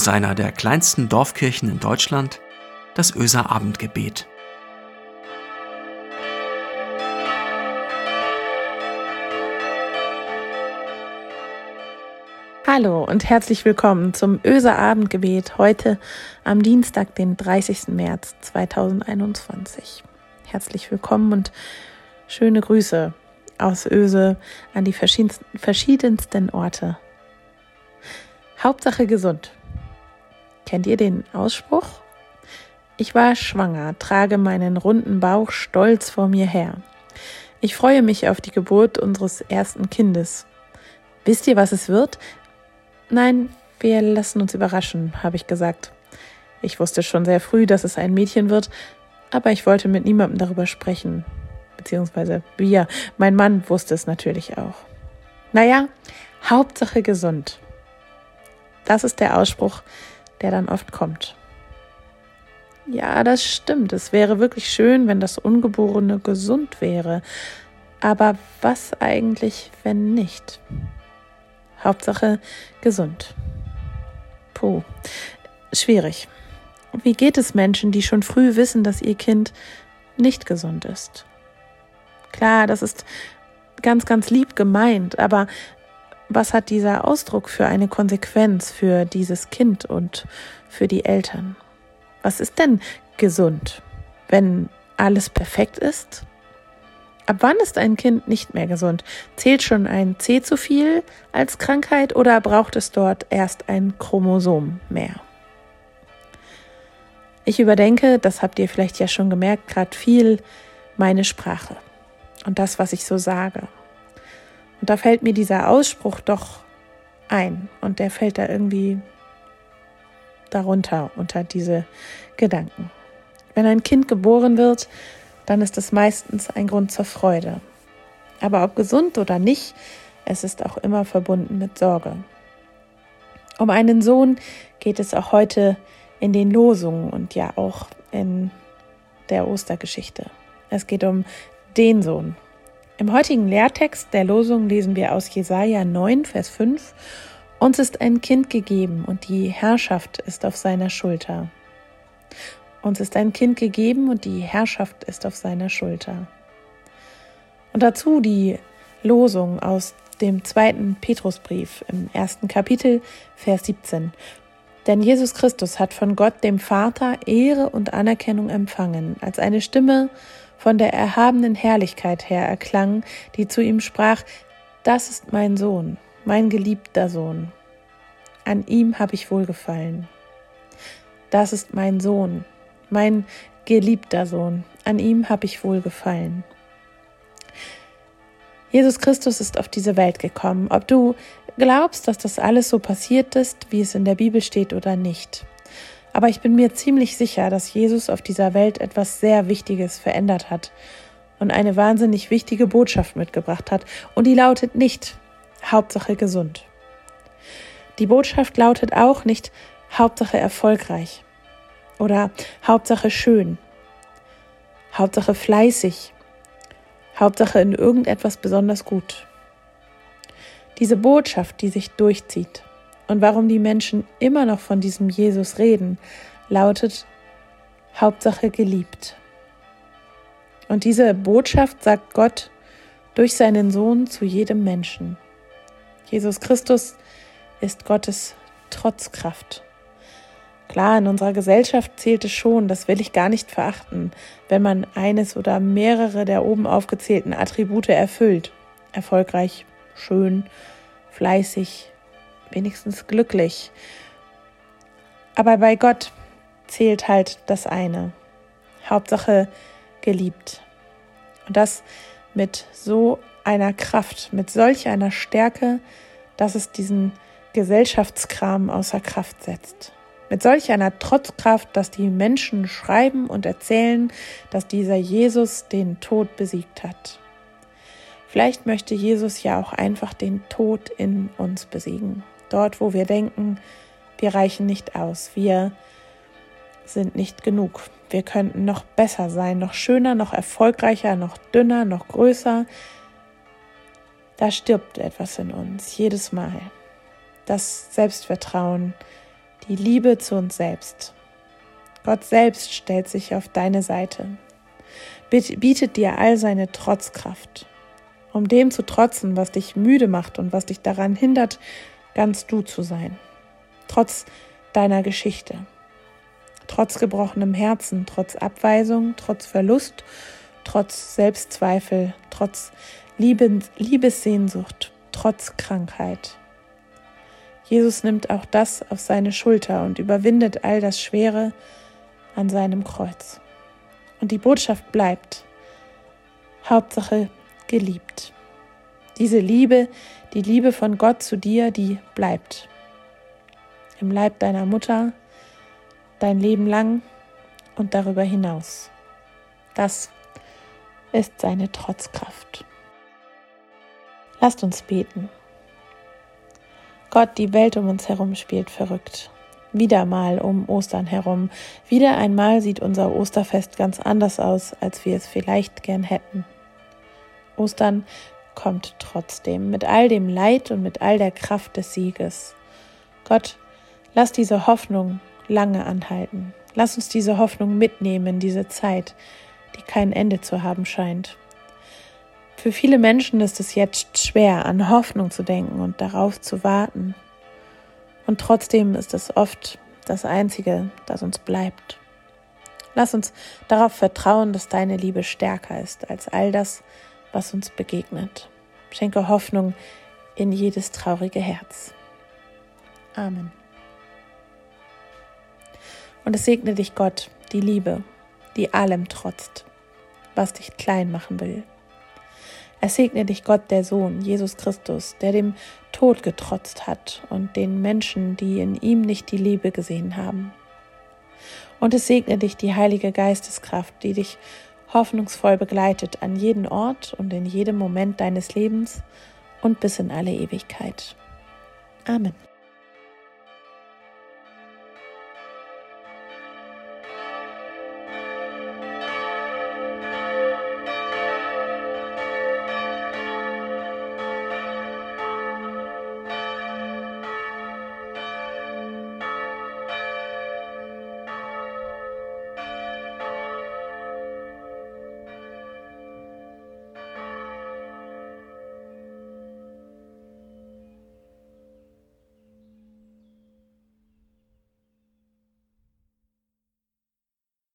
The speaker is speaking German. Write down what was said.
aus einer der kleinsten Dorfkirchen in Deutschland, das Öser Abendgebet. Hallo und herzlich willkommen zum Öser Abendgebet heute am Dienstag, den 30. März 2021. Herzlich willkommen und schöne Grüße aus Öse an die verschiedensten Orte. Hauptsache gesund. Kennt ihr den Ausspruch? Ich war schwanger, trage meinen runden Bauch stolz vor mir her. Ich freue mich auf die Geburt unseres ersten Kindes. Wisst ihr, was es wird? Nein, wir lassen uns überraschen, habe ich gesagt. Ich wusste schon sehr früh, dass es ein Mädchen wird, aber ich wollte mit niemandem darüber sprechen. Beziehungsweise wir. Mein Mann wusste es natürlich auch. Naja, Hauptsache gesund. Das ist der Ausspruch, der dann oft kommt. Ja, das stimmt. Es wäre wirklich schön, wenn das Ungeborene gesund wäre. Aber was eigentlich, wenn nicht? Hauptsache gesund. Puh, schwierig. Wie geht es Menschen, die schon früh wissen, dass ihr Kind nicht gesund ist? Klar, das ist ganz, ganz lieb gemeint, aber was hat dieser Ausdruck für eine Konsequenz für dieses Kind und für die Eltern? Was ist denn gesund, wenn alles perfekt ist? Ab wann ist ein Kind nicht mehr gesund? Zählt schon ein C zu viel als Krankheit oder braucht es dort erst ein Chromosom mehr? Ich überdenke, das habt ihr vielleicht ja schon gemerkt, gerade viel meine Sprache und das, was ich so sage. Und da fällt mir dieser Ausspruch doch ein und der fällt da irgendwie darunter unter diese Gedanken. Wenn ein Kind geboren wird, dann ist es meistens ein Grund zur Freude. Aber ob gesund oder nicht, es ist auch immer verbunden mit Sorge. Um einen Sohn geht es auch heute in den Losungen und ja auch in der Ostergeschichte. Es geht um den Sohn. Im heutigen Lehrtext der Losung lesen wir aus Jesaja 9, Vers 5. Uns ist ein Kind gegeben und die Herrschaft ist auf seiner Schulter. Uns ist ein Kind gegeben und die Herrschaft ist auf seiner Schulter. Und dazu die Losung aus dem zweiten Petrusbrief im ersten Kapitel, Vers 17. Denn Jesus Christus hat von Gott, dem Vater, Ehre und Anerkennung empfangen, als eine Stimme von der erhabenen Herrlichkeit her erklang, die zu ihm sprach, Das ist mein Sohn, mein geliebter Sohn. An ihm habe ich wohlgefallen. Das ist mein Sohn, mein geliebter Sohn, an ihm habe ich wohl gefallen. Jesus Christus ist auf diese Welt gekommen, ob du glaubst, dass das alles so passiert ist, wie es in der Bibel steht oder nicht. Aber ich bin mir ziemlich sicher, dass Jesus auf dieser Welt etwas sehr Wichtiges verändert hat und eine wahnsinnig wichtige Botschaft mitgebracht hat. Und die lautet nicht Hauptsache gesund. Die Botschaft lautet auch nicht Hauptsache erfolgreich oder Hauptsache schön, Hauptsache fleißig, Hauptsache in irgendetwas besonders gut. Diese Botschaft, die sich durchzieht und warum die Menschen immer noch von diesem Jesus reden, lautet Hauptsache geliebt. Und diese Botschaft sagt Gott durch seinen Sohn zu jedem Menschen. Jesus Christus ist Gottes Trotzkraft. Klar, in unserer Gesellschaft zählt es schon, das will ich gar nicht verachten, wenn man eines oder mehrere der oben aufgezählten Attribute erfüllt. Erfolgreich, schön, fleißig, wenigstens glücklich. Aber bei Gott zählt halt das eine. Hauptsache geliebt. Und das mit so einer Kraft, mit solch einer Stärke, dass es diesen Gesellschaftskram außer Kraft setzt. Mit solch einer Trotzkraft, dass die Menschen schreiben und erzählen, dass dieser Jesus den Tod besiegt hat. Vielleicht möchte Jesus ja auch einfach den Tod in uns besiegen. Dort, wo wir denken, wir reichen nicht aus, wir sind nicht genug. Wir könnten noch besser sein, noch schöner, noch erfolgreicher, noch dünner, noch größer. Da stirbt etwas in uns jedes Mal. Das Selbstvertrauen, die Liebe zu uns selbst. Gott selbst stellt sich auf deine Seite, bietet dir all seine Trotzkraft, um dem zu trotzen, was dich müde macht und was dich daran hindert, ganz du zu sein, trotz deiner Geschichte, trotz gebrochenem Herzen, trotz Abweisung, trotz Verlust, trotz Selbstzweifel, trotz Liebes Liebessehnsucht, trotz Krankheit. Jesus nimmt auch das auf seine Schulter und überwindet all das Schwere an seinem Kreuz. Und die Botschaft bleibt. Hauptsache geliebt. Diese Liebe, die Liebe von Gott zu dir, die bleibt. Im Leib deiner Mutter, dein Leben lang und darüber hinaus. Das ist seine Trotzkraft. Lasst uns beten. Gott, die Welt um uns herum spielt verrückt. Wieder mal um Ostern herum. Wieder einmal sieht unser Osterfest ganz anders aus, als wir es vielleicht gern hätten. Ostern kommt trotzdem, mit all dem Leid und mit all der Kraft des Sieges. Gott, lass diese Hoffnung lange anhalten. Lass uns diese Hoffnung mitnehmen in diese Zeit, die kein Ende zu haben scheint. Für viele Menschen ist es jetzt schwer, an Hoffnung zu denken und darauf zu warten. Und trotzdem ist es oft das Einzige, das uns bleibt. Lass uns darauf vertrauen, dass deine Liebe stärker ist als all das, was uns begegnet. Schenke Hoffnung in jedes traurige Herz. Amen. Und es segne dich Gott, die Liebe, die allem trotzt, was dich klein machen will. Es segne dich Gott, der Sohn, Jesus Christus, der dem Tod getrotzt hat und den Menschen, die in ihm nicht die Liebe gesehen haben. Und es segne dich die heilige Geisteskraft, die dich hoffnungsvoll begleitet an jeden Ort und in jedem Moment deines Lebens und bis in alle Ewigkeit. Amen.